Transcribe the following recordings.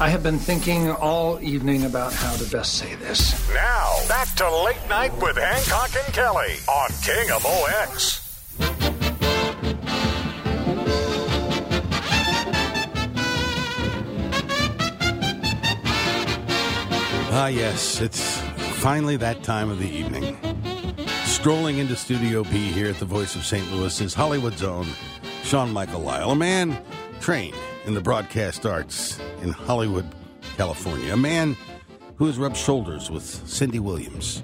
I have been thinking all evening about how to best say this. Now, back to Late Night with Hancock and Kelley on KMOX. Ah, yes, it's finally that time of the evening. Strolling into Studio B here at the Voice of St. Louis is Hollywood's own Sean Michael Lisle, a man trained in the broadcast arts in Hollywood, California, a man who has rubbed shoulders with Cindy Williams,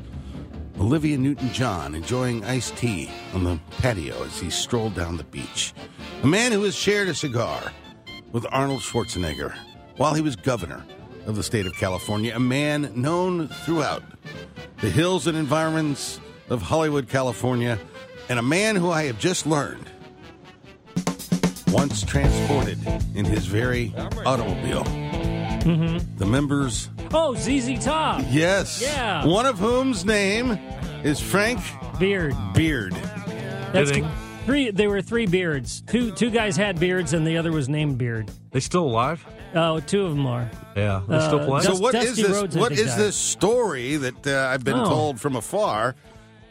Olivia Newton John enjoying iced tea on the patio as he strolled down the beach, a man who has shared a cigar with Arnold Schwarzenegger while he was governor of the state of California, a man known throughout the hills and environments of Hollywood, California, and a man who I have just learned once transported in his very automobile. The members, Oh, ZZ Top. yes, Yeah. one of whom's name is Frank Beard. Beard. That's Kidding. three. There were three beards. Two two guys had beards, and the other was named Beard. They still alive? Oh, two of them are. Yeah, they still Uh, play. So Dust- what is Dusty this? Rhodes, I what think, is died. this story that uh, I've been Oh. told from afar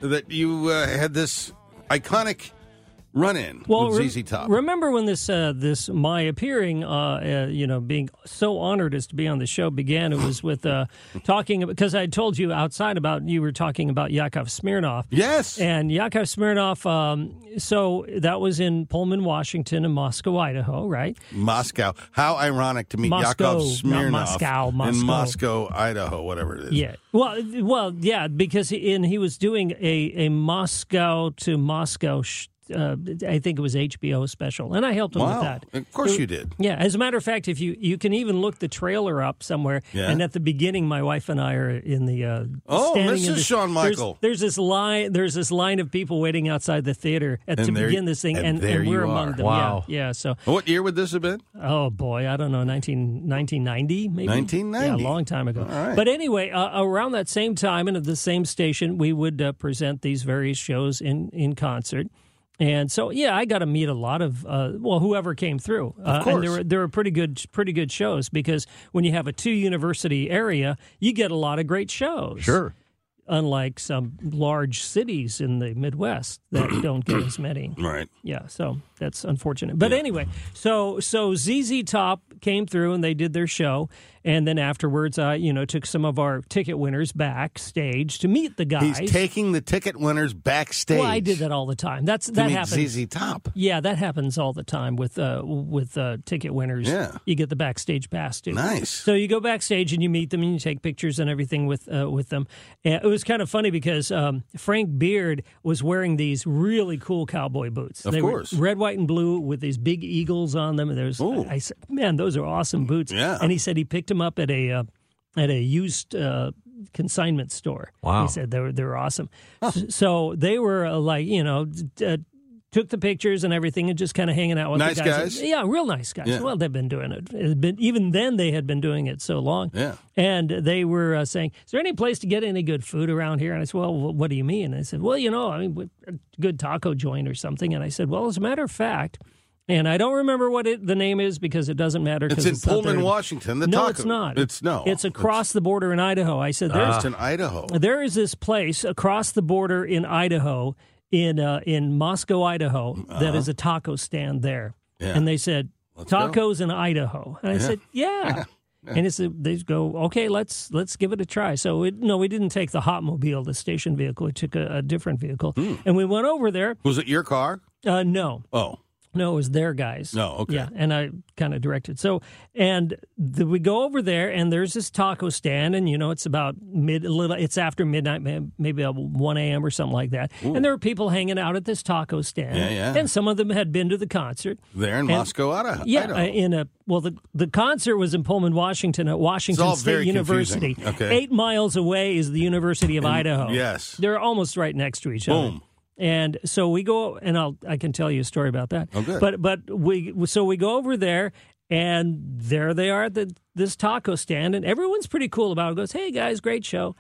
that you uh, had this iconic run-in with ZZ Top? remember when this uh, this my appearing, uh, uh, you know, being so honored as to be on the show began. It was with uh, talking because I told you outside about you were talking about Yakov Smirnoff. yes. And Yakov Smirnoff, um, so that was in Pullman, Washington, and Moscow, Idaho, right? Moscow. How ironic to meet Moscow, Yakov Smirnoff Moscow, in Moscow. Moscow, Idaho, whatever it is. Yeah. Well, well, yeah, because he, and he was doing a, a Moscow to Moscow, sh- uh, I think it was HBO special, and I helped him with that. Of course It- you did. Yeah. As a matter of fact, if you you can even look the trailer up somewhere, Yeah. and at the beginning, my wife and I are in the uh, Oh, in Mrs. the- Sean there's- Michael. There's, this line. There's this line of people waiting outside the theater at, to there- begin this thing, and and, there we're among are. them. Wow. Yeah. Yeah. So, What year would this have been? Oh boy, I don't know, 19, 1990 maybe. 1990. yeah, a long time ago. All right. But anyway, uh, around that same time and at the same station, we would uh, present these various shows in in concert. And so, yeah, I got to meet a lot of uh, well, whoever came through. Uh, And course. there were there were pretty good pretty good shows because when you have a two university area, you get a lot of great shows. Sure. Unlike some large cities in the Midwest that don't get as many. Right. Yeah, so that's unfortunate. But anyway, so so ZZ Top came through and they did their show, and then afterwards, I you know took some of our ticket winners backstage to meet the guys. He's taking the ticket winners backstage. well, I did that all the time. That's that happens. ZZ Top. Yeah, that happens all the time with uh, with uh, ticket winners. Yeah. you get the backstage pass too. Nice. So you go backstage and you meet them and you take pictures and everything with uh, with them. And it was kind of funny because um, Frank Beard was wearing these really cool cowboy boots. Of they course. were red, white, and blue with these big eagles on them. And there's Ooh. I, I said, man, those are awesome boots. Yeah. And he said he picked them up at a uh, at a used. Uh, consignment store Wow. he said they were they were awesome so they were uh, like you know d- uh, took the pictures and everything and just kind of hanging out with Nice the guys. guys? Yeah, real nice guys. Yeah. Well, they've been doing it. It had been, even then, they had been doing it so long. Yeah. And they were uh, saying, "Is there any place to get any good food around here?" And I said, "Well, what do you mean?" And I said, "Well, you know, I mean, a good taco joint or something." And I said, "Well, as a matter of fact." And I don't remember what it, the name is because it doesn't matter. It's in not Pullman. Washington. The no, taco. it's not. It's no. It's across the border in Idaho. I said, "There's It's in Idaho. there is this place across the border in Idaho, in uh, in Moscow, Idaho, that is a taco stand there. Uh-huh. Yeah. And they said Let's go. tacos in Idaho, and I said, yeah. And it's a, they go, okay, let's let's give it a try. So it, no, we didn't take the Hotmobile, the station vehicle. We took a, a different vehicle, Hmm. and we went over there. Was it your car? Uh, no, Oh, no, it was their guys. No, okay. Yeah, and I kind of directed. So, and the, we go over there, and there's this taco stand, and you know, it's about mid, a little, it's after midnight, maybe one a.m. or something like that. And there were people hanging out at this taco stand. Yeah, yeah. And some of them had been to the concert. there in And- Moscow, Idaho. Yeah, Idaho. uh, in a well, the the concert was in Pullman, Washington, at Washington State University. confusing. Okay. Eight miles away is the University of Idaho. yes. they're almost right next to each other. Boom. And so we go, and I'll I can tell you a story about that. Oh, good. But but we so we go over there, and there they are at the, this taco stand, and everyone's pretty cool about it. Goes, hey guys, great show.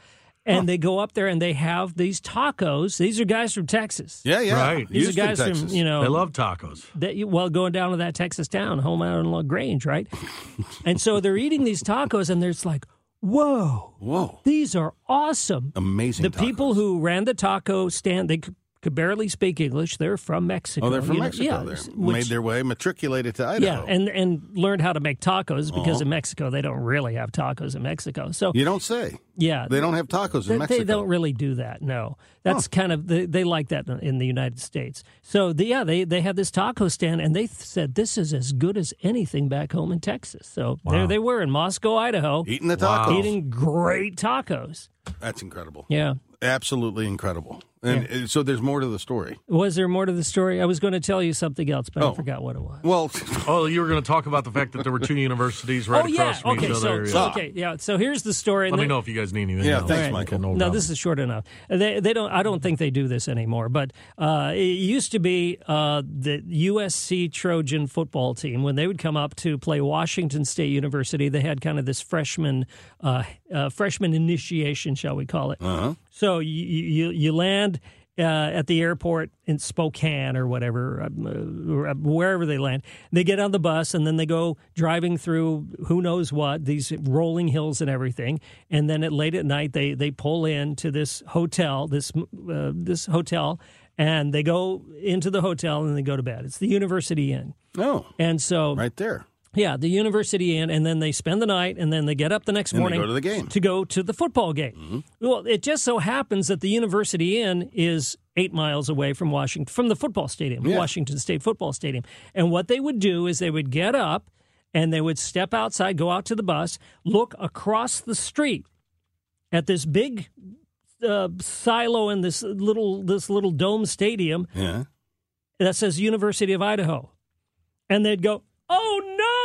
and they go up there and they have these tacos. These are guys from Texas. Yeah, yeah. Right. These Houston, are guys Texas. from you know They love tacos. that you, well going down to that Texas town, home out in La Grange, right? and so they're eating these tacos, and there's like, whoa, Whoa. these are awesome. Amazing. The people who ran the taco stand, they could, barely speak English. They're from Mexico. Oh, they're from you know? Mexico. yeah, there. which- Made their way, matriculated to Idaho. yeah, and and learned how to make tacos because Uh-huh. in Mexico they don't really have tacos in Mexico. So you don't say. yeah, They don't have tacos they, in Mexico. they don't really do that. No, that's kind of they, they like that in- the United States. So the, yeah, they they had this taco stand, and they th- said this is as good as anything back home in Texas. So there they were in Moscow, Idaho, Eating the tacos. eating great tacos. That's incredible. Yeah. Absolutely incredible. And uh, so there's more to the story. Was there more to the story? I was going to tell you something else, but I Oh. forgot what it was. Well, Oh, you were going to talk about the fact that there were two universities right oh yeah. across from Okay. each So, other. so okay. Yeah. So here's the story. and Let me then- know if you guys need anything. Yeah, else. thanks, Okay, Michael. no No, this is short enough. They they don't. I don't think they do this anymore. But uh, it used to be uh, the USC Trojan football team when they would come up to play Washington State University. They had kind of this freshman uh, uh, freshman initiation, shall we call it? uh-huh. So you you, you land. Uh, at the airport in Spokane or whatever, uh, or wherever they land, they get on the bus and then they go driving through who knows what these rolling hills and everything. And then at late at night, they they pull in to this hotel, this uh, this hotel, and they go into the hotel and they go to bed. It's the University Inn, Oh, and so right there. Yeah, the University Inn, and then they spend the night, and then they get up the next And they morning go to the game. Mm-hmm. to go to the football game. Well, it just so happens that the University Inn is eight miles away from Washington, from the football stadium, Yeah. Washington State football stadium. And what they would do is they would get up and they would step outside, go out to the bus, look across the street at this big uh, silo in this little this little dome stadium Yeah. that says University of Idaho. And they'd go, Oh no,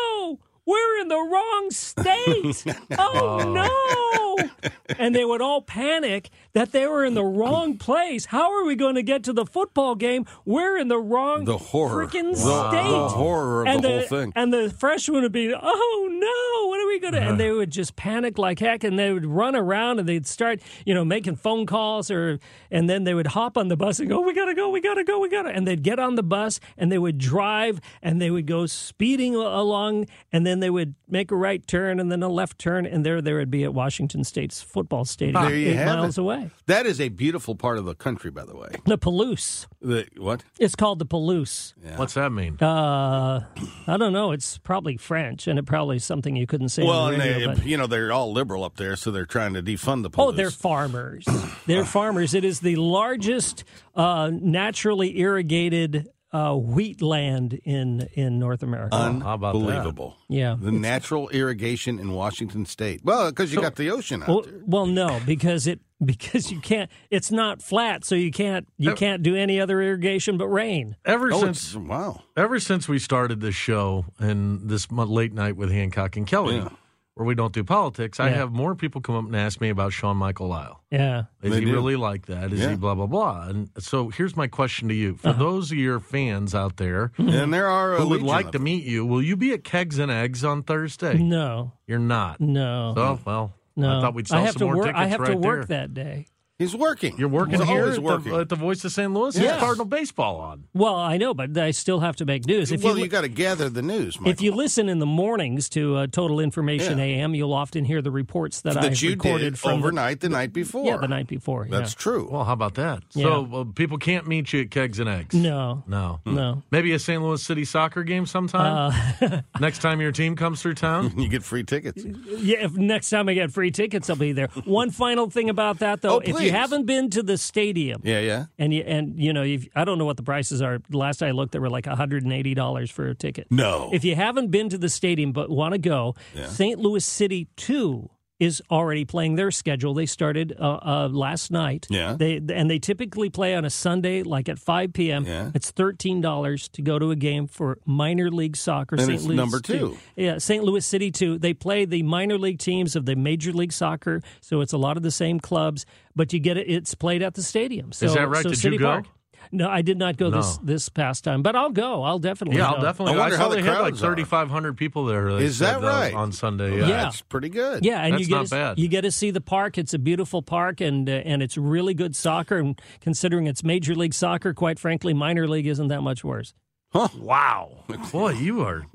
we're in the wrong state. oh no. And they would all panic that they were in the wrong place. How are we going to get to the football game? We're in the wrong The horror. freaking The- state. the horror of and the whole thing. And the freshmen would be, oh no, what are we going to? And they would just panic like heck, and they would run around and they'd start, you know, making phone calls, or and then they would hop on the bus and go, we gotta go, we gotta go, we gotta, and they'd get on the bus and they would drive and they would go speeding along, and then they would make a right turn and then a left turn, and there they would be at Washington State's football stadium, There you eight have miles it. away. That is a beautiful part of the country, by the way. The Palouse. The what? It's called the Palouse. What's that mean? Uh, I don't know. It's probably French, and it probably is something you couldn't say Well, on and the radio. they, but- you know, they're all liberal up there, so they're trying to defund the Palouse. Oh, they're farmers. They're farmers. It is the largest uh, naturally irrigated uh, wheat land in in North America. How about that? unbelievable. yeah. The natural irrigation in Washington State. Well, because you got the ocean out Well, there. well, no, because it because you can't. It's not flat, so you can't you can't do any other irrigation but rain. Ever Oh, since wow. ever since we started this show and this late night with Hancock and Kelley, Yeah. Where we don't do politics, I have more people come up and ask me about Sean Michael Lisle. Yeah. Is They he do. really like that? Is Yeah. he blah blah blah? And so here's my question to you: For Uh-huh. those of your fans out there And there are a who would like to meet you, will you be at Kegs and Eggs on Thursday? No. You're not. No. So well, no. I thought we'd sell have some to more work. tickets I have right to work there. that day. He's working. You're working He's here always at working. the, at the Voice of St. Louis. Yes. It's Cardinal baseball on. Well, I know, but I still have to make news. If well, you, you got to gather the news, If you listen in the mornings to uh, Total Information Yeah. AM, you'll often hear the reports that, that I've you recorded did from the- overnight the, night before. yeah, the night before. That's yeah. true. Well, how about that? Yeah. So uh, people can't meet you at Kegs and Eggs. No, No. no. Maybe a St. Louis City soccer game sometime. Uh, Next time your team comes through town. you get free tickets. Yeah, if next time I get free tickets, I'll be there. One final thing about that, though, Oh, if you please. Haven't been to the stadium, Yeah, yeah. and you and you know, if, I don't know what the prices are. Last I looked, they were like one hundred and eighty dollars for a ticket. No. If you haven't been to the stadium but want to go, St. Louis City two is already playing their schedule. They started uh, uh, last night. Yeah. They and they typically play on a Sunday, like at five p.m. Yeah. It's thirteen dollars to go to a game for minor league soccer. And St. it's Louis number City. two. Yeah, St. Louis City two. They play the minor league teams of the Major League Soccer, so it's a lot of the same clubs. But you get it. It's played at the stadium. So, that right? So Did you go? Park. No, I did not go this No. this past time, but I'll go. I'll definitely. Yeah, go. I'll definitely. I I, wonder saw how the they had like 3,500 people there. they Is that said, uh, right? on Sunday? Yeah, Yeah. That's pretty good. Yeah, and That's you get not to, bad. you get to see the park. It's a beautiful park, and uh, and it's really good soccer. And considering it's Major League Soccer, quite frankly, minor league isn't that much worse. Wow, boy, you are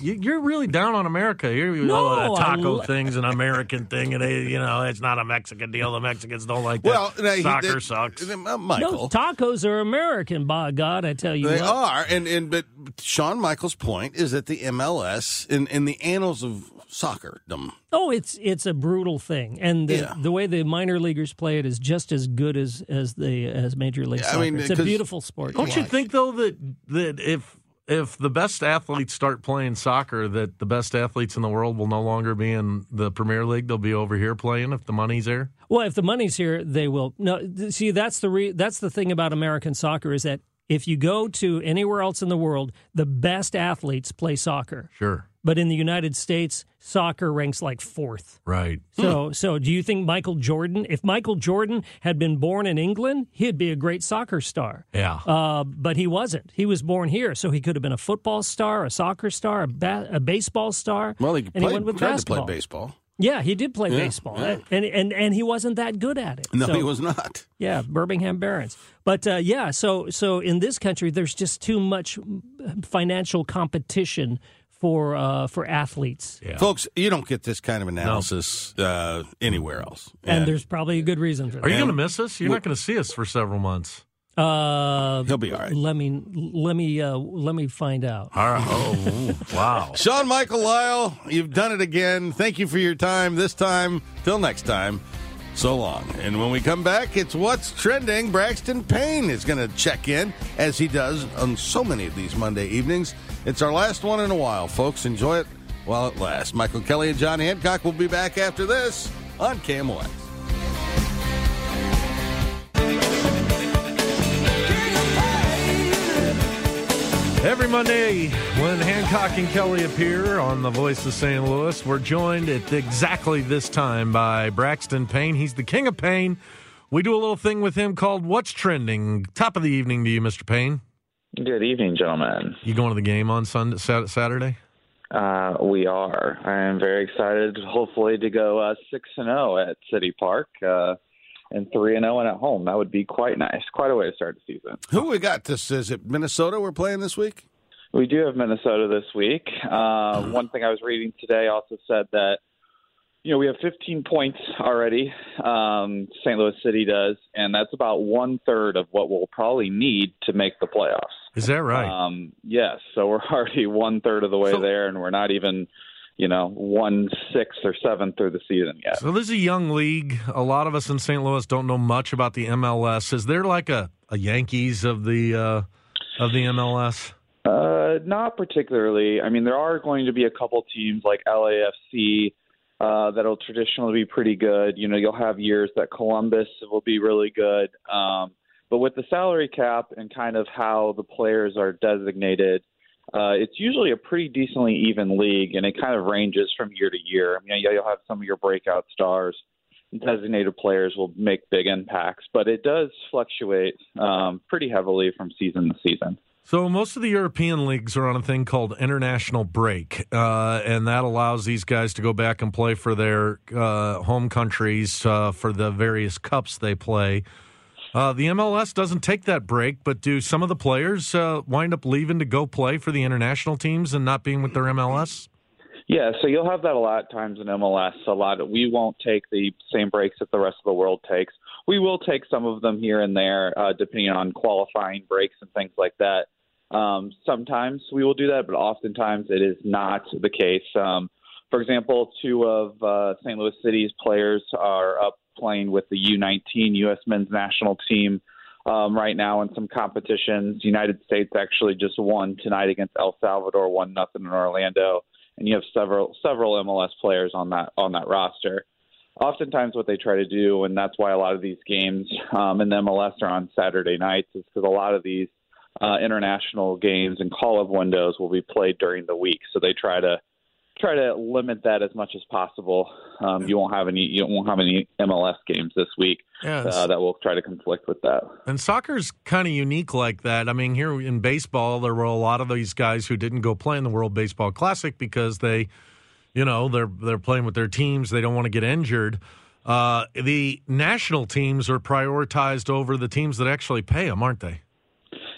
you- you're really down on America. You're No, all that taco lo- thing's an American thing, and they, you know it's not a Mexican deal. The Mexicans don't like that. Well, now, he soccer did- sucks. Uh, Michael. No, tacos are American. By God, I tell you They what. are, and and but Sean Michaels' point is that the MLS in in the annals of soccerdom, Oh, it's it's a brutal thing, and the, Yeah. the way the minor leaguers play it is just as good as as the as Major League Yeah, I Soccer. mean, it's a beautiful sport. Don't you think though that that if if the best athletes start playing soccer, that the best athletes in the world will no longer be in the Premier League? They'll be over here playing if the money's there. Well, if the money's here, they will. No, see, that's the re- that's the thing about American soccer is that if you go to anywhere else in the world, the best athletes play soccer. Sure, But in the United States, soccer ranks like fourth. right. So, so do you think Michael Jordan? If Michael Jordan had been born in England, he'd be a great soccer star. Yeah. Uh, but he wasn't. He was born here, so he could have been a football star, a soccer star, a, ba- a baseball star. well, he and played, he went with tried basketball. to play baseball. Yeah, he did play Yeah, baseball, yeah. and and and he wasn't that good at it. No, So- he was not. yeah, Birmingham Barons. But uh, yeah, so so in this country, there's just too much financial competition for uh, for athletes, Yeah. Folks, you don't get this kind of analysis uh, anywhere else. and there's probably a good reason for that. Are you going to miss us? You're not going to see us for several months. Uh, He'll be all right. Let me let me uh, let me find out. All right. Oh, wow. Sean Michael Lisle, you've done it again. Thank you for your time this time. Till next time, so long. And when we come back, it's What's Trending. Braxton Payne is going to check in, as he does on so many of these Monday evenings. It's our last one in a while, folks. Enjoy it while it lasts. Michael Kelley and John Hancock will be back after this on KMOX. Every Monday, when Hancock and Kelley appear on The Voice of St. Louis, we're joined at exactly this time by Braxton Payne. He's the king of pain. We do a little thing with him called What's Trending. Top of the evening to you, Mr. Payne. Good evening, gentlemen. You going to the game on Sunday, Saturday? Uh, we are. I am very excited, hopefully, to go uh, six and zero at City Park uh, and three and zero and at home. That would be quite nice. Quite a way to start the season. Who we got this? Is it Minnesota we're playing this week? We do have Minnesota this week. Uh, one thing I was reading today also said that you know we have 15 points already. Um, St. Louis City does, and that's about one third of what we'll probably need to make the playoffs. Is that right? Um, yes, so we're already one third of the way So- there, and we're not even, you know, one sixth or seventh through the season yet. so this is a young league. A lot of us in St. Louis don't know much about the MLS. Is there like a, a Yankees of the uh, of the MLS? Uh, not particularly. I mean, there are going to be a couple teams like LAFC uh, that'll traditionally be pretty good. You know, you'll have years that Columbus will be really good. Um, but with the salary cap and kind of how the players are designated, uh, it's usually a pretty decently even league, and it kind of ranges from year to year. Mean, yeah, you'll have some of your breakout stars. Designated players will make big impacts, but it does fluctuate um, pretty heavily from season to season. So most of the European leagues are on a thing called international break, uh, and that allows these guys to go back and play for their uh, home countries uh, for the various cups they play. Uh, the MLS doesn't take that break, but do some of the players uh, wind up leaving to go play for the international teams and not being with their MLS? Yeah, so you'll have that a lot of times in MLS. A lot of, we won't take the same breaks that the rest of the world takes. We will take some of them here and there, uh, depending on qualifying breaks and things like that. Um, sometimes we will do that, but oftentimes it is not the case. Um, for example, two of uh, St. Louis City's players are up playing with the U19 U.S. men's national team um, right now in some competitions. United States actually just won tonight against El Salvador, one nothing in Orlando, and you have several several MLS players on that on that roster. Oftentimes, what they try to do, and that's why a lot of these games um, in the MLS are on Saturday nights, is because a lot of these uh, international games and call-up windows will be played during the week. So they try to try to limit that as much as possible. Um, you won't have any you won't have any MLS games this week Yeah, uh, that will try to conflict with that. And soccer's kind of unique like that. I mean, here in baseball, there were a lot of these guys who didn't go play in the World Baseball Classic because they, you know, they're they're playing with their teams. They don't want to get injured. Uh, the national teams are prioritized over the teams that actually pay them, aren't they?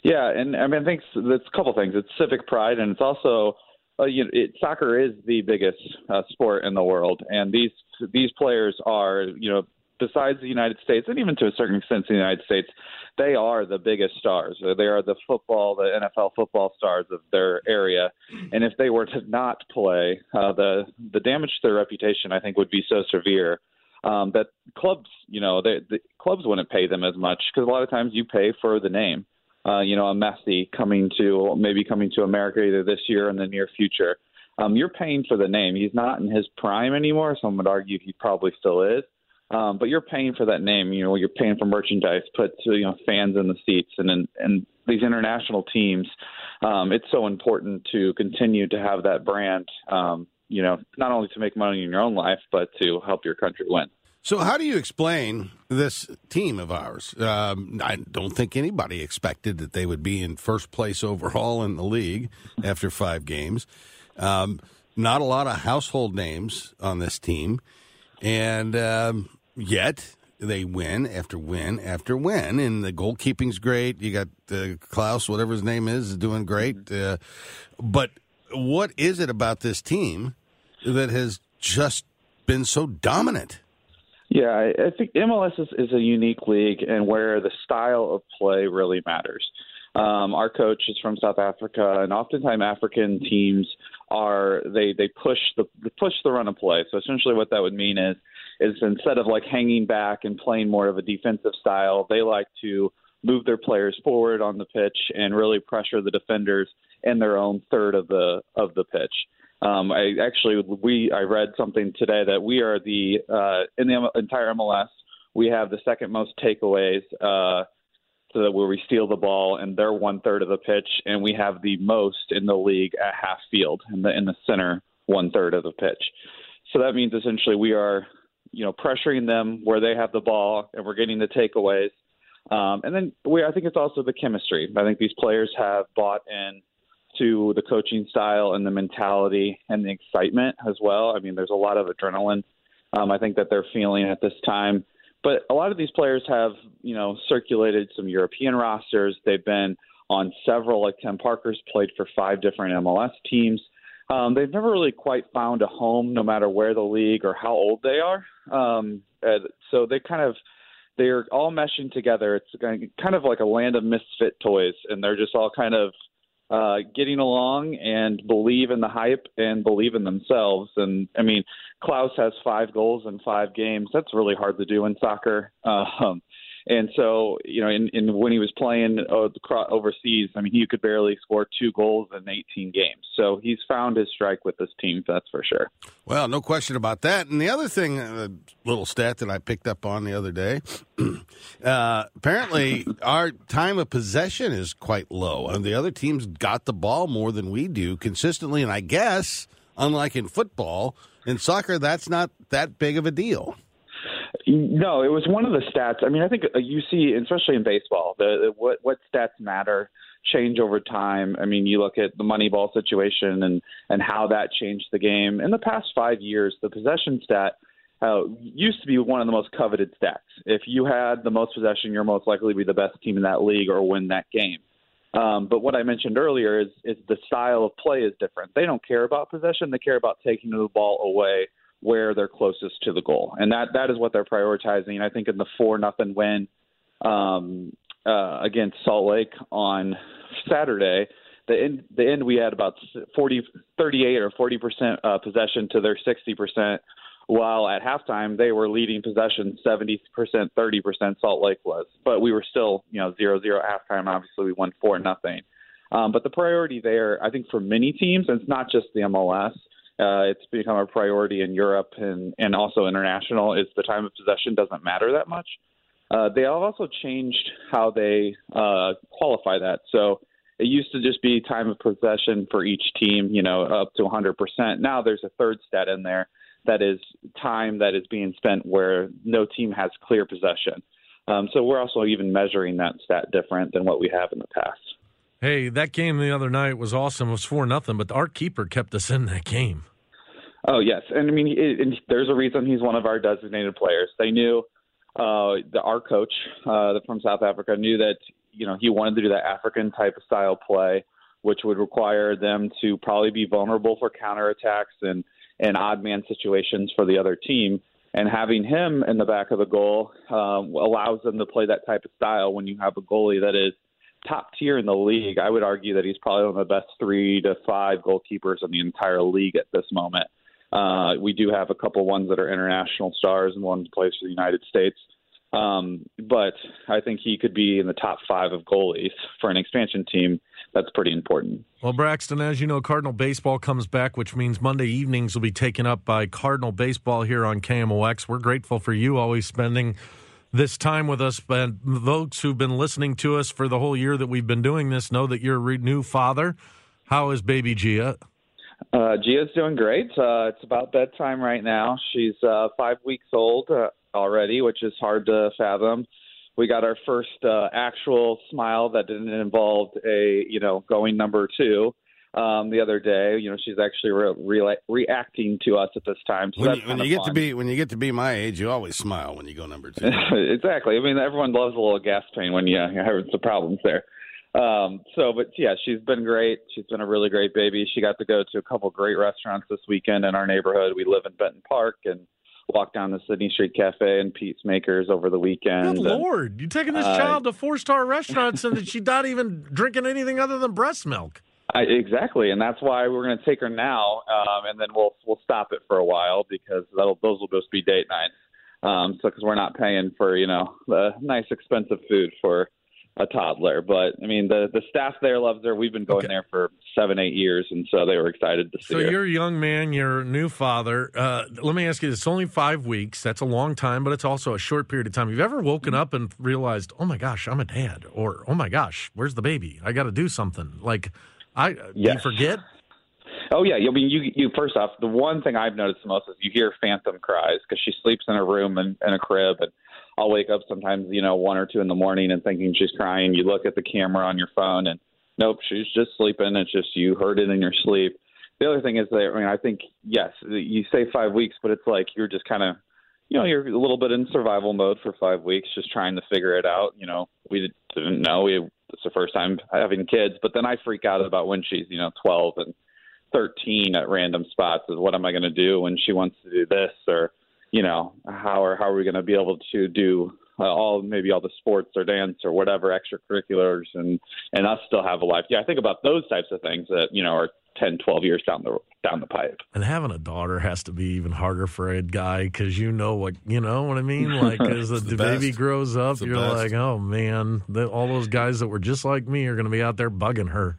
Yeah, and I mean, I think it's a couple things. It's civic pride, and it's also, uh, you know, it, soccer is the biggest uh, sport in the world, and these these players are, you know, besides the United States, and even to a certain extent, the United States, they are the biggest stars. They are the football, the NFL football stars of their area, and if they were to not play, uh, the the damage to their reputation, I think, would be so severe. Um, that clubs, you know, they, the clubs wouldn't pay them as much because a lot of times you pay for the name uh, you know, a Messi coming to maybe coming to America either this year or in the near future. Um, you're paying for the name. He's not in his prime anymore. Some would argue he probably still is. Um, but you're paying for that name. You know, you're paying for merchandise, put you know fans in the seats, and and, and these international teams. Um, it's so important to continue to have that brand. Um, you know, not only to make money in your own life, but to help your country win. So, how do you explain this team of ours? Um, I don't think anybody expected that they would be in first place overall in the league after five games. Um, not a lot of household names on this team, and um, yet they win after win after win. And the goalkeeping's great. You got uh, Klauss, whatever his name is, is doing great. Uh, but what is it about this team that has just been so dominant? Yeah, I, I think MLS is, is a unique league and where the style of play really matters. Um, our coach is from South Africa, and oftentimes African teams are they they push the push the run of play. So essentially, what that would mean is is instead of like hanging back and playing more of a defensive style, they like to move their players forward on the pitch and really pressure the defenders in their own third of the of the pitch. Um, I actually we I read something today that we are the uh, in the entire MLS we have the second most takeaways uh, so that where we steal the ball and they're one third of the pitch and we have the most in the league at half field in the in the center one third of the pitch. So that means essentially we are you know pressuring them where they have the ball and we're getting the takeaways. Um, and then we I think it's also the chemistry. I think these players have bought in to the coaching style and the mentality and the excitement as well. I mean, there's a lot of adrenaline. Um, I think that they're feeling at this time. But a lot of these players have, you know, circulated some European rosters. They've been on several, like Tim Parker's played for five different MLS teams. Um, they've never really quite found a home, no matter where the league or how old they are. Um, so they kind of they're all meshing together. It's kind of like a land of misfit toys, and they're just all kind of uh, getting along and believe in the hype and believe in themselves. And I mean, Klauss has five goals in five games. That's really hard to do in soccer. Um, and so, you know, in, in when he was playing uh, overseas, I mean, he could barely score two goals in 18 games. So he's found his strike with this team, that's for sure. Well, no question about that. And the other thing, a uh, little stat that I picked up on the other day, uh, apparently our time of possession is quite low. And the other teams got the ball more than we do consistently. And I guess, unlike in football, in soccer, that's not that big of a deal. No, it was one of the stats. I mean, I think uh, you see, especially in baseball, the, what what stats matter change over time. I mean, you look at the Moneyball situation and and how that changed the game. In the past five years, the possession stat uh, used to be one of the most coveted stats. If you had the most possession, you're most likely to be the best team in that league or win that game. Um, but what I mentioned earlier is is the style of play is different. They don't care about possession; they care about taking the ball away where they're closest to the goal, and that that is what they're prioritizing. I think in the four nothing win um, uh, against Salt Lake on Saturday, the end the end we had about 40, 38 or forty percent uh, possession to their sixty percent. While at halftime they were leading possession seventy percent, thirty percent. Salt Lake was, but we were still you know zero zero at halftime. Obviously, we won four nothing. Um, but the priority there, I think, for many teams, and it's not just the MLS, uh, it's become a priority in Europe and, and also international. Is the time of possession doesn't matter that much. Uh, they have also changed how they uh, qualify that. So it used to just be time of possession for each team, you know, up to 100%. Now there's a third stat in there that is time that is being spent where no team has clear possession. Um, so we're also even measuring that stat different than what we have in the past. Hey, that game the other night was awesome. It was four nothing, but our keeper kept us in that game. Oh yes, and I mean, it, there's a reason he's one of our designated players. They knew uh, the our coach uh, from South Africa knew that you know he wanted to do that African type of style play, which would require them to probably be vulnerable for counterattacks and and odd man situations for the other team. And having him in the back of the goal um, allows them to play that type of style when you have a goalie that is top tier in the league. I would argue that he's probably one of the best three to five goalkeepers in the entire league at this moment. Uh, we do have a couple ones that are international stars and one plays for the United States. Um, but I think he could be in the top five of goalies for an expansion team. That's pretty important. Well, Braxton, as you know, Cardinal baseball comes back, which means Monday evenings will be taken up by Cardinal baseball here on KMOX. We're grateful for you always spending this time with us. But folks who've been listening to us for the whole year that we've been doing this know that you're a new father. How is baby Gia? Uh, Gia's doing great. Uh, it's about bedtime right now. She's uh, five weeks old uh, already, which is hard to fathom. We got our first uh, actual smile that didn't involve a, you know, going number two um, the other day. You know, she's actually re- re- reacting to us at this time. So when you, when you get fun. to be when you get to be my age, you always smile when you go number two. exactly. I mean, everyone loves a little gas pain when you, you're having some problems there. Um, so, but yeah, she's been great. She's been a really great baby. She got to go to a couple great restaurants this weekend in our neighborhood. We live in Benton Park and walked down the Sidney Street Cafe and Peacemakers over the weekend. Good And, lord, you're taking this uh, child to four star restaurants and she's not even drinking anything other than breast milk. I, exactly, and that's why we're going to take her now, um, and then we'll we'll stop it for a while because that'll, those will just be date nights. Um, so because we're not paying for you know the nice expensive food for a toddler, but I mean the the staff there loves her. We've been going Okay. there for seven eight years, and so they were excited to see her. So her. you're a young man, you're a new father. Uh, let me ask you this: it's only five weeks. That's a long time, but it's also a short period of time. You've ever woken up and realized, "Oh my gosh, I'm a dad," or "Oh my gosh, where's the baby? I got to do something." Like, I do you forget? Oh yeah, I mean, you you first off, the one thing I've noticed the most is you hear phantom cries because she sleeps in a room and in a crib, and I'll wake up sometimes, you know, one or two in the morning and thinking she's crying. You look at the camera on your phone, and nope, she's just sleeping. It's just you heard it in your sleep. The other thing is that I mean, I think yes, you say five weeks, but it's like you're just kind of, you know, you're a little bit in survival mode for five weeks, just trying to figure it out. You know, we didn't know we it's the first time having kids, but then I freak out about when she's, you know, 12 and 13 at random spots is what am I going to do when she wants to do this or you know how are how are we going to be able to do uh, all maybe all the sports or dance or whatever extracurriculars and and us still have a life. Yeah I think about those types of things that you know are 10 12 years down the down the pipe And having a daughter has to be even harder for a guy because you know what you know what I mean. Like as the, the baby grows up, you're best. like, oh man, the, all those guys that were just like me are going to be out there bugging her.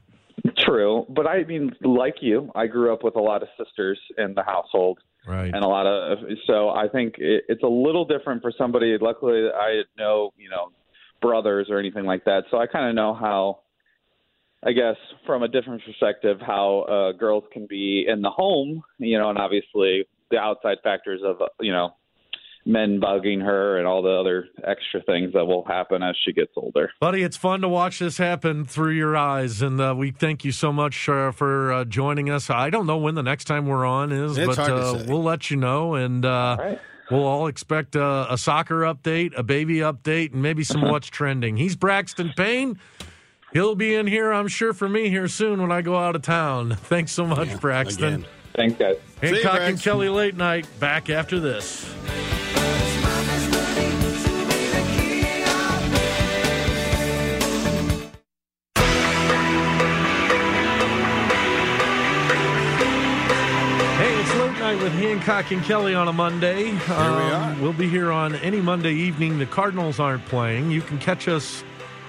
true but I mean like you I grew up with a lot of sisters in the household Right. and a lot of so I think it, it's a little different for somebody. Luckily, I had no you know brothers or anything like that, so I kind of know how. I guess from a different perspective, how uh, girls can be in the home, you know, and obviously the outside factors of uh, you know men bugging her and all the other extra things that will happen as she gets older. Buddy, it's fun to watch this happen through your eyes, and uh, we thank you so much uh, for uh, joining us. I don't know when the next time we're on is, It's but uh, we'll let you know, and uh, right. we'll all expect uh, a soccer update, a baby update, and maybe some what's trending. He's Braxton Payne. He'll be in here, I'm sure, for me here soon when I go out of town. Thanks so much, Braxton. Again. Thanks, guys. See you, Hancock and Kelley late night back after this. Hey, it's late night with Hancock and Kelley on a Monday. Here we um, are. We'll be here on any Monday evening. The Cardinals aren't playing. You can catch us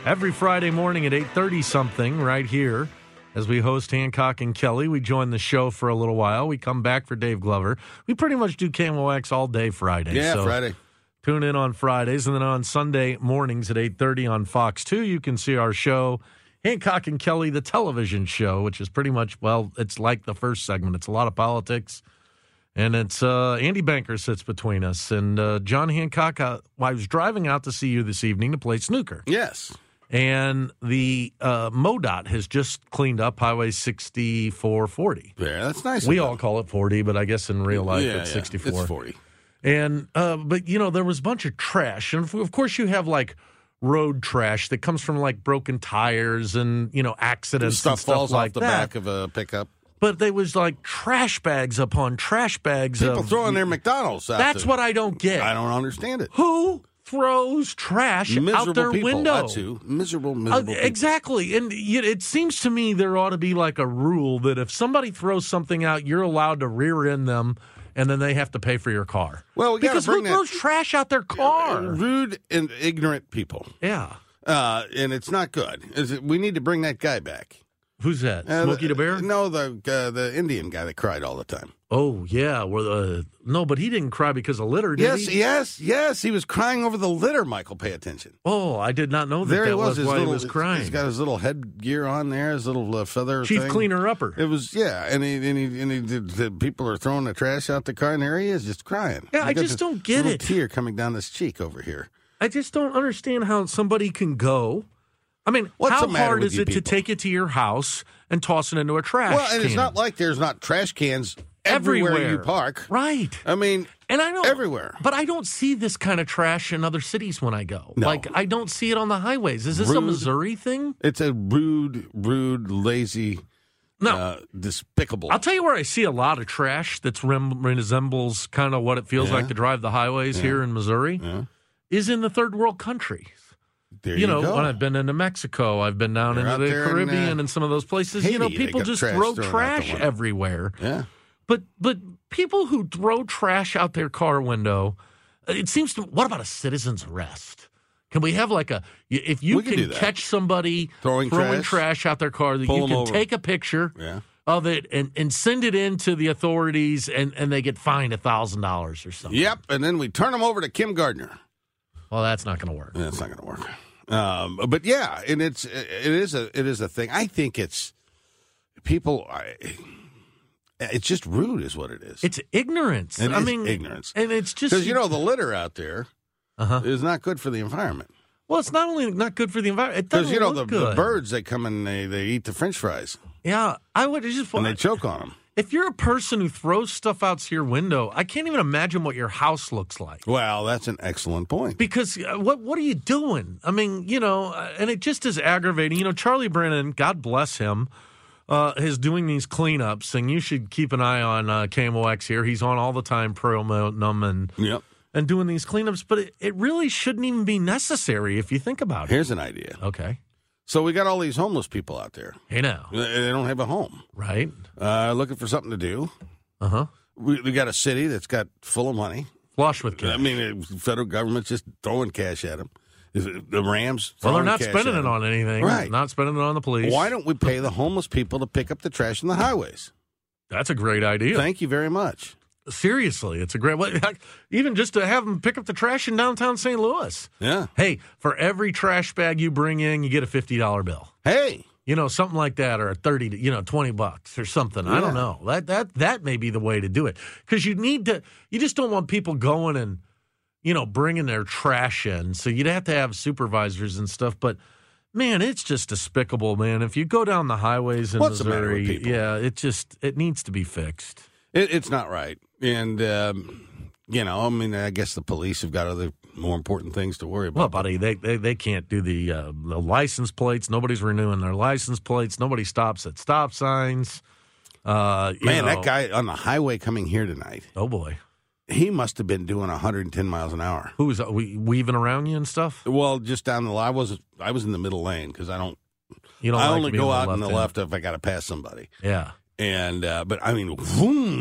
every Friday morning at 8:30 something right here as we host Hancock and Kelley. We join the show for a little while. We come back for Dave Glover. We pretty much do KMOX all day Friday. Yeah, so Friday. Tune in on Fridays and then on Sunday mornings at 8:30 on Fox 2. You can see our show Hancock and Kelley, the television show, which is pretty much, well, it's like the first segment. It's a lot of politics. And it's uh, Andy Banker sits between us. And uh, John Hancock, uh, I was driving out to see you this evening to play snooker. Yes. And the uh, MoDOT has just cleaned up Highway 6440. Yeah, that's nice. We all call it 40, but I guess in real life yeah, it's yeah, 64. It's 40. And uh, but you know there was a bunch of trash, and of course you have like road trash that comes from like broken tires and you know accidents Stuff and stuff falls like off the that. back of a pickup. but there was like trash bags upon trash bags. People of, throwing their McDonald's out That's what I don't get. I don't understand it. Who throws trash Miserable out their people. window? Who. Miserable, Uh, people. exactly, and it seems to me there ought to be like a rule that if somebody throws something out, you're allowed to rear end them, and then they have to pay for your car. Well, we because who throws trash out their car? Rude and ignorant people. Yeah, Uh, and it's not good. Is it, we need to bring that guy back. Who's that? Uh, Smokey the Bear? No, the uh, the Indian guy that cried all the time. Oh yeah, well, uh, no, but he didn't cry because of litter, did Yes, he? yes, yes. He was crying over the litter. Michael, pay attention. Oh, I did not know that. there that he was. his why little, he was crying. He's got his little headgear on there. His little uh, feather. Chief thing. cleaner upper. It was yeah, and he and he, and he the, the people are throwing the trash out the car, and there he is, just crying. Yeah, I just don't get little it. Tear coming down his cheek over here. I just don't understand how somebody can go. I mean, What's how hard is it to take it to your house and toss it into a trash Well, and it's not like there's not trash cans everywhere, everywhere you park. right? I mean, And I don't everywhere. but I don't see this kind of trash in other cities when I go. No. Like I don't see it on the highways. Is this a Missouri thing? it's a rude, rude, lazy, No. uh, despicable. I'll tell you where I see a lot of trash that's rem- resembles kind of what it feels Yeah. like to drive the highways here in Missouri. Yeah. Is in the third world countries. There you know, go. when I've been into Mexico, I've been down You're into the there in, Caribbean uh, and some of those places. you know, people just trash throw thrown out the trash everywhere. yeah. But but people who throw trash out their car window, it seems to. What about a citizen's arrest? Can we have like a if you can can, catch somebody Throwing trash, trash out their car that pull you can over. take a picture Yeah. of it and, and send it in to the authorities and, and they get fined a thousand dollars or something. Yep. And then we turn them over to Kim Gardner. Well, that's not going to work. That's not going to work. Um, but yeah, and it's it is a it is a thing. I think it's people. I, it's just rude, is what it is. It's ignorance. It I mean, ignorance. and it's just because you know the litter out there Uh-huh. is not good for the environment. Well, it's not only not good for the environment. Because you know the, the birds that come and they, they eat the French fries Yeah, I would just. and they choke on them. If you're a person who throws stuff out your window, I can't even imagine what your house looks like. Well, that's an excellent point. Because uh, what what are you doing? I mean, you know, uh, and it just is aggravating. You know, Charlie Brennan, God bless him, uh, is doing these cleanups, and you should keep an eye on uh, KMOX here. He's on all the time promoting and Yep. and doing these cleanups, but it, it really shouldn't even be necessary if you think about it. Here's an idea. Okay, So we got all these homeless people out there. hey now, They don't have a home. right? Uh, looking for something to do. Uh huh. We, we got a city that's got full of money. Flush with cash. I mean, the federal government's just throwing cash at them. The Rams. well, they're not spending it on anything. Right. Not spending it on the police. Why don't we pay the homeless people to pick up the trash in the highways? That's a great idea. Thank you very much. Seriously, it's a great way. Even just to have them pick up the trash in downtown St. Louis. Yeah. Hey, for every trash bag you bring in, you get a fifty dollar bill. Hey, You know, something like that, or a thirty, you know, twenty bucks or something. I don't know. That that that may be the way to do it because you need to. You just don't want people going and you know bringing their trash in. So you'd have to have supervisors and stuff. But man, it's just despicable, man. If you go down the highways in What's Missouri, yeah, it just it needs to be fixed. It, it's not right. And, um, you know, I mean, I guess the police have got other more important things to worry about. Well, buddy, they they, they can't do the uh, the license plates. Nobody's renewing their license plates. Nobody stops at stop signs. Uh, Man, know- that guy on the highway coming here tonight, Oh boy, he must have been doing 110 miles an hour. who's uh, we, weaving around you and stuff? Well, just down the line, I was I was in the middle lane because I don't. You don't. I like only go out in the end. left if I got to pass somebody. Yeah, And uh, but I mean,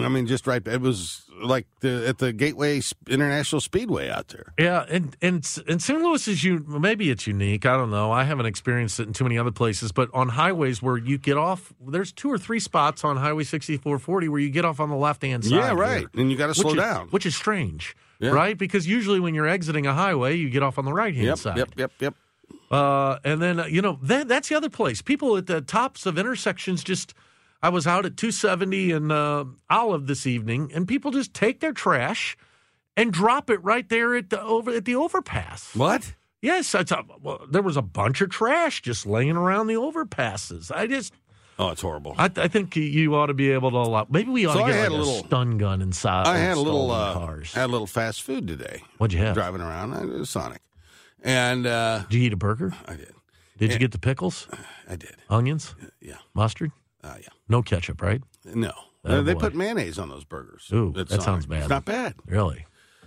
I mean, just right. It was like the at the Gateway International Speedway out there. yeah, and and and St. Louis is you. Maybe it's unique. I don't know. I haven't experienced it in too many other places. But on highways where you get off, there's two or three spots on Highway 6440 where you get off on the left hand side. yeah, right. here. And you got to slow is, down. which is strange, Yeah. right? Because usually when you're exiting a highway, you get off on the right hand yep, side. yep, yep, yep. Uh, and then uh, you know that that's the other place. People at the tops of intersections just. I was out at 270 and uh, Olive this evening, and people just take their trash and drop it right there at the over at the overpass. What? Yes, it's a, well, there was a bunch of trash just laying around the overpasses. I just, Oh, it's horrible. I, I think you ought to be able to allow. Maybe we ought So to get like a little- stun gun inside. I had a little uh, cars. had a little fast food today. What'd you have? Driving around, I was Sonic, and uh, Did you eat a burger? I did. Did you get the pickles, I did. onions, Yeah. mustard? Uh, yeah. No ketchup, right? No. Oh, they boy. put mayonnaise on those burgers. Ooh, that Sonic. sounds bad. It's not bad. Really?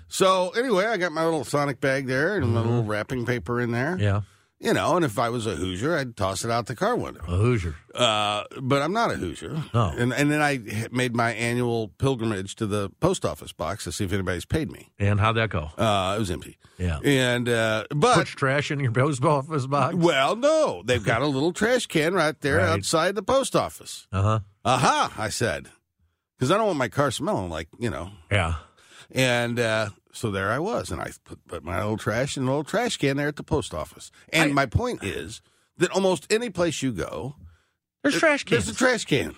So anyway, I got my little Sonic bag there and my little wrapping paper in there. Mm-hmm. Yeah. You know, and if I was a Hoosier, I'd toss it out the car window. A Hoosier. Uh, but I'm not a Hoosier. No. And and then I made my annual pilgrimage to the post office box to see if anybody's paid me. And how'd that go? Uh, it was empty. Yeah. And uh, but Put trash in your post office box. well, no, they've got a little trash can right there Right. outside the post office. Uh huh. Aha! I said, because I don't want my car smelling like you know. Yeah. And uh, so there I was, and I put, put my old trash in an old trash can there at the post office. And my point is that almost any place you go, There's trash cans. there's a trash can.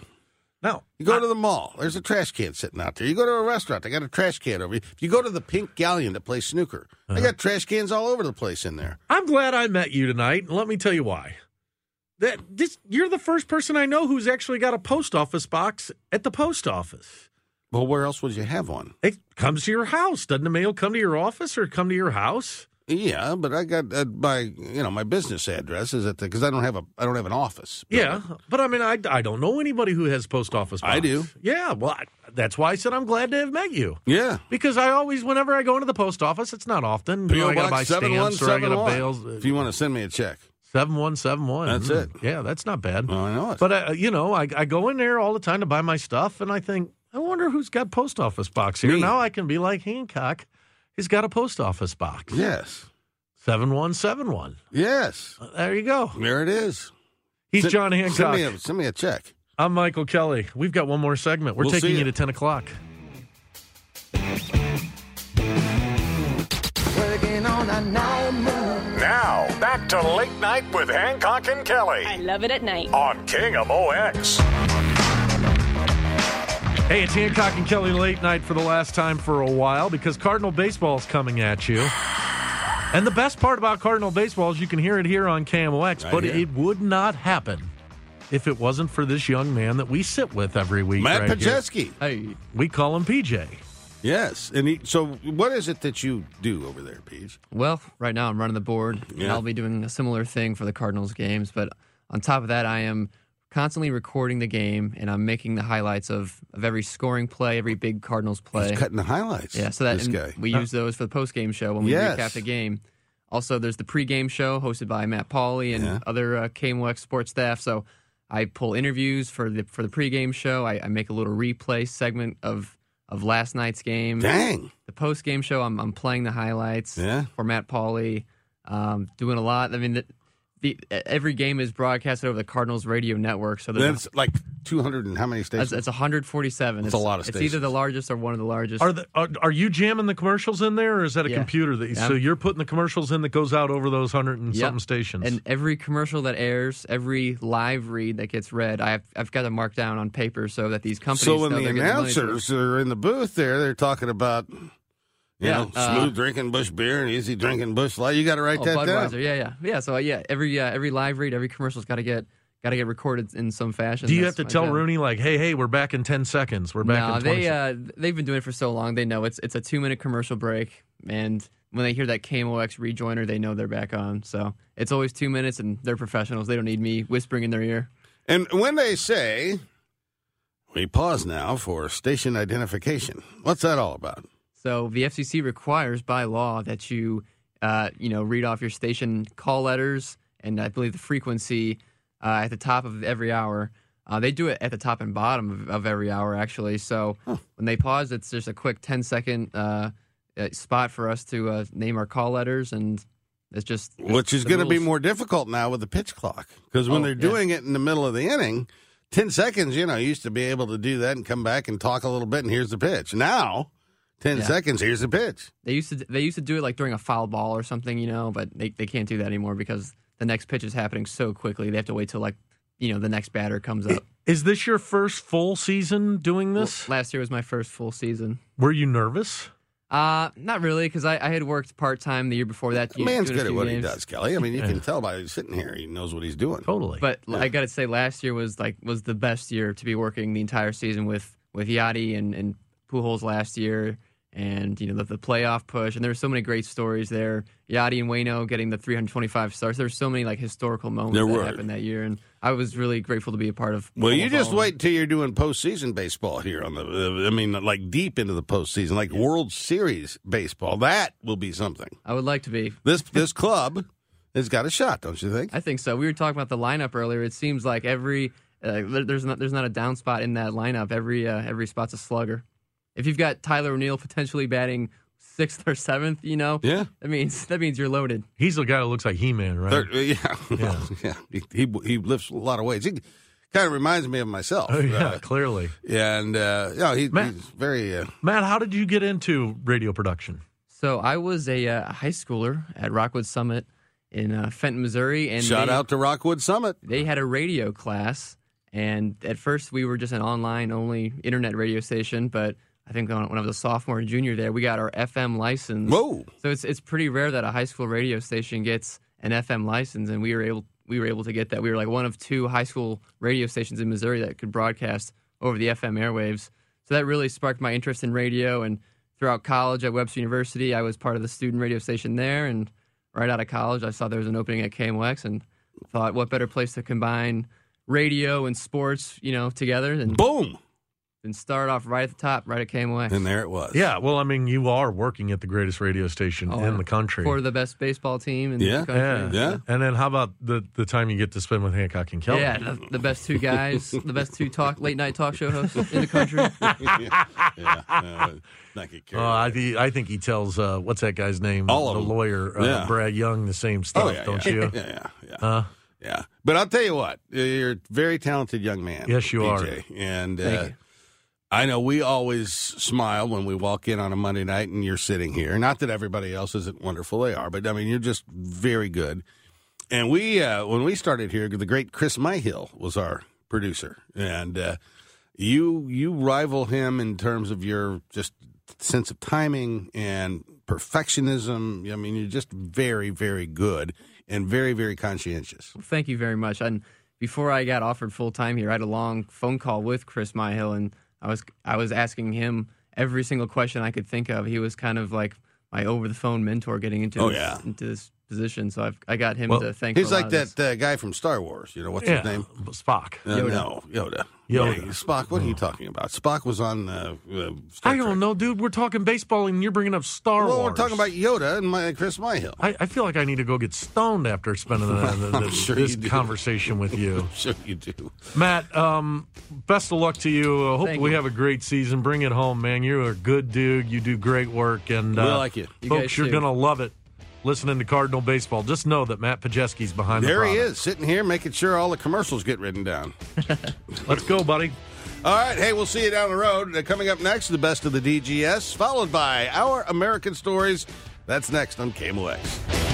no. You go to the mall, there's a trash can sitting out there. You go to a restaurant, they got a trash can over. you. If you go to the Pink Galleon to play snooker, they got trash cans all over the place in there. I'm glad I met you tonight. and Let me tell you why. That this you're the first person I know who's actually got a post office box at the post office. Well, where else would you have one? It comes to your house. Doesn't the mail come to your office or come to your house? Yeah, but I got uh, my you know my business address is at the because I don't have a I don't have an office. Yeah, but I mean, I, I don't know anybody who has post office. Box. I do. Yeah, well, I, that's why I said I'm glad to have met you. Yeah. Because I always, whenever I go into the post office, it's not often. You know, I got to buy stamps or I got to 7171. bail. If you want to send me a check. Seven one seven one. That's it. Yeah, that's not bad. Well, I know it. But uh, you know, I, I go in there all the time to buy my stuff, and I think, I wonder who's got post office box here. Me. Now I can be like Hancock. He's got a post office box. yes. Seven one seven one. Yes. Uh, there you go. There it is. He's Send- John Send Hancock. me a, send me a check. I'm Michael Kelley. We've got one more segment. We're We'll taking see you to ten o'clock. Now, back to Late Night with Hancock and Kelley I love it at night. on KMOX. Hey, it's Hancock and Kelley late night for the last time for a while because Cardinal baseball is coming at you. And the best part about Cardinal baseball is you can hear it here on KMOX, Right but here. it would not happen if it wasn't for this young man that we sit with every week. Matt right. Pajeski. Hey, We call him PJ. Yes. And he, so, what is it that you do over there, Peach? Well, right now I'm running the board, and I'll be doing a similar thing for the Cardinals games. But on top of that, I am constantly recording the game, and I'm making the highlights of, of every scoring play, every big Cardinals play. He's cutting the highlights. yeah, so that this and guy. we use those for the post game show when we Yes. recap the game. Also, there's the pre-game show hosted by Matt Pauley and Yeah. other uh, KMOX sports staff. So I pull interviews for the for the pregame show. I, I make a little replay segment of of last night's game Dang. the post game show, I'm I'm playing the highlights Yeah. for Matt Pauley, um, doing a lot. I mean, the, the every game is broadcasted over the Cardinals radio network, so there's That's like 200 and how many stations? it's, it's 147. That's a lot of stations. It's either the largest or one of the largest. Are, the, are are you jamming the commercials in there, or is that a Yeah. computer that? You, Yeah. So you're putting the commercials in that goes out over those hundred and Yep. something stations. and every commercial that airs, every live read that gets read, I've I've got to mark down on paper so that these companies. so when know the they're getting money to- announcers are in the booth there, they're talking about, you Yeah, know, uh, smooth drinking Busch beer and easy drinking Busch Light. You got to write Oh, that Budweiser, down. yeah, yeah, yeah. So uh, yeah, every uh, every live read, every commercial's got to get got to get recorded in some fashion. Do you That's have to tell job. Rooney like, "Hey, hey, we're back in ten seconds. We're back no, in 20 they seconds." uh, they've been doing it for so long. They know it's it's a two minute commercial break, and when they hear that KMOX rejoiner, they know they're back on. So it's always two minutes, and they're professionals. They don't need me whispering in their ear. And when they say, we pause now for station identification, what's that all about? So the FCC requires by law that you uh, you know read off your station call letters and I believe the frequency uh, at the top of every hour. Uh, they do it at the top and bottom of, of every hour, actually. So when they pause, it's just a quick 10 second uh, uh, spot for us to uh, name our call letters, and it's just Which is going to be more difficult now with the pitch clock. Because when Oh, they're yeah. doing it in the middle of the inning, 10 seconds, you know, you used to be able to do that and come back and talk a little bit, and here's the pitch. Now, 10 Yeah. seconds, here's the pitch. They used to they used to do it like during a foul ball or something, you know, but they, they can't do that anymore because the next pitch is happening so quickly. They have to wait till like you know the next batter comes up. Is this your first full season doing this? Last year was my first full season. Were you nervous? Uh, not really, because I, I had worked part time the year before that. The you man's good at what games. he does, Kelley. I mean, you can tell by sitting here, he knows what he's doing. Totally. But I got to say, last year was like was the best year to be working the entire season with with Yadi and and Pujols last year, and you know the, the playoff push, and there were so many great stories there. Yadi and Waino getting the 325 starts. There were so many like historical moments There that were. happened that year, and I was really grateful to be a part of. Well, you just wait till you're doing postseason baseball here on the. Uh, I mean, like deep into the postseason, like World Series baseball. That will be something. I would like to be. This this club has got a shot, don't you think? I think so. We were talking about the lineup earlier. It seems like every uh, there's not there's not a down spot in that lineup. Every uh, every spot's a slugger. If you've got Tyler O'Neill potentially batting sixth or seventh, you know, Yeah. that means that means you're loaded. He's the guy who looks like He Man, right? Third- yeah, yeah, yeah. He, he he lifts a lot of weights. He kind of reminds me of myself. Oh, yeah, Uh, clearly. and uh, yeah, he, Matt- he's very. Uh, Matt, how did you get into radio production? So I was a uh, high schooler at Rockwood Summit in uh, Fenton, Missouri, and shout they, out to Rockwood Summit. they had a radio class. And at first, we were just an online only internet radio station. But I think when I was a sophomore and junior there, we got our FM license. Whoa. So it's it's pretty rare that a high school radio station gets an FM license, and we were able we were able to get that. We were like one of two high school radio stations in Missouri that could broadcast over the FM airwaves. So that really sparked my interest in radio. And throughout college at Webster University, I was part of the student radio station there. And right out of college, I saw there was an opening at KMOX, and thought, what better place to combine radio and sports, you know, together and Boom. And start off right at the top, right at KMOX. And there it was. Yeah, well, I mean, you are working at the greatest radio station Oh, in the country. for the best baseball team in Yeah. the country. yeah. Yeah. And then how about the, the time you get to spend with Hancock and Kelley? Yeah, the, the best two guys, the best two talk late night talk show hosts in the country. yeah. Uh, not get carried Uh. I, thi- I think he tells uh, what's that guy's name? All of the them. lawyer, uh, Yeah. Brad Young, the same stuff, oh yeah, don't yeah. you? Yeah, yeah, yeah. Huh? Yeah, but I'll tell you what, you're a very talented young man. Yes, you are. PJ. And Thank uh, you. I know we always smile when we walk in on a Monday night and you're sitting here. Not that everybody else isn't wonderful, they are, but I mean, you're just very good. And we, uh, when we started here, the great Chris Myhill was our producer, and uh, you you rival him in terms of your just sense of timing and perfectionism. I mean, you're just very, very good and very, very conscientious. Thank you very much. And before I got offered full time here, I had a long phone call with Chris Myhill, and I was I was asking him every single question I could think of. He was kind of like my over the phone mentor getting into Oh, this, yeah. into this position. So I've, I got him Well, to thank. You. He's for a like lot that uh, guy from Star Wars. You know what's yeah, his name? Spock. Uh, Yoda. No, Yoda. Yoda. Yeah, Spock. What are you talking about? Spock was on. Uh, uh, Star I don't know, dude. We're talking baseball and you're bringing up Star Well, Wars. we're talking about Yoda and my Chris Myhill. I, I feel like I need to go get stoned after spending the, the, I'm the- sure this conversation with you. Sure, you do. Matt, um, best of luck to you. I hope Thank we you. have a great season. Bring it home, man. You're a good dude. You do great work, and We uh, like you. You folks, you're too. gonna love it. Listening to Cardinal baseball, just know that Matt Pajeski's behind the There the he is, sitting here making sure all the commercials get written down. Let's go, buddy. All right, hey, we'll see you down the road. Uh, coming up next, the best of the DGS, followed by our American stories. That's next on KMOX.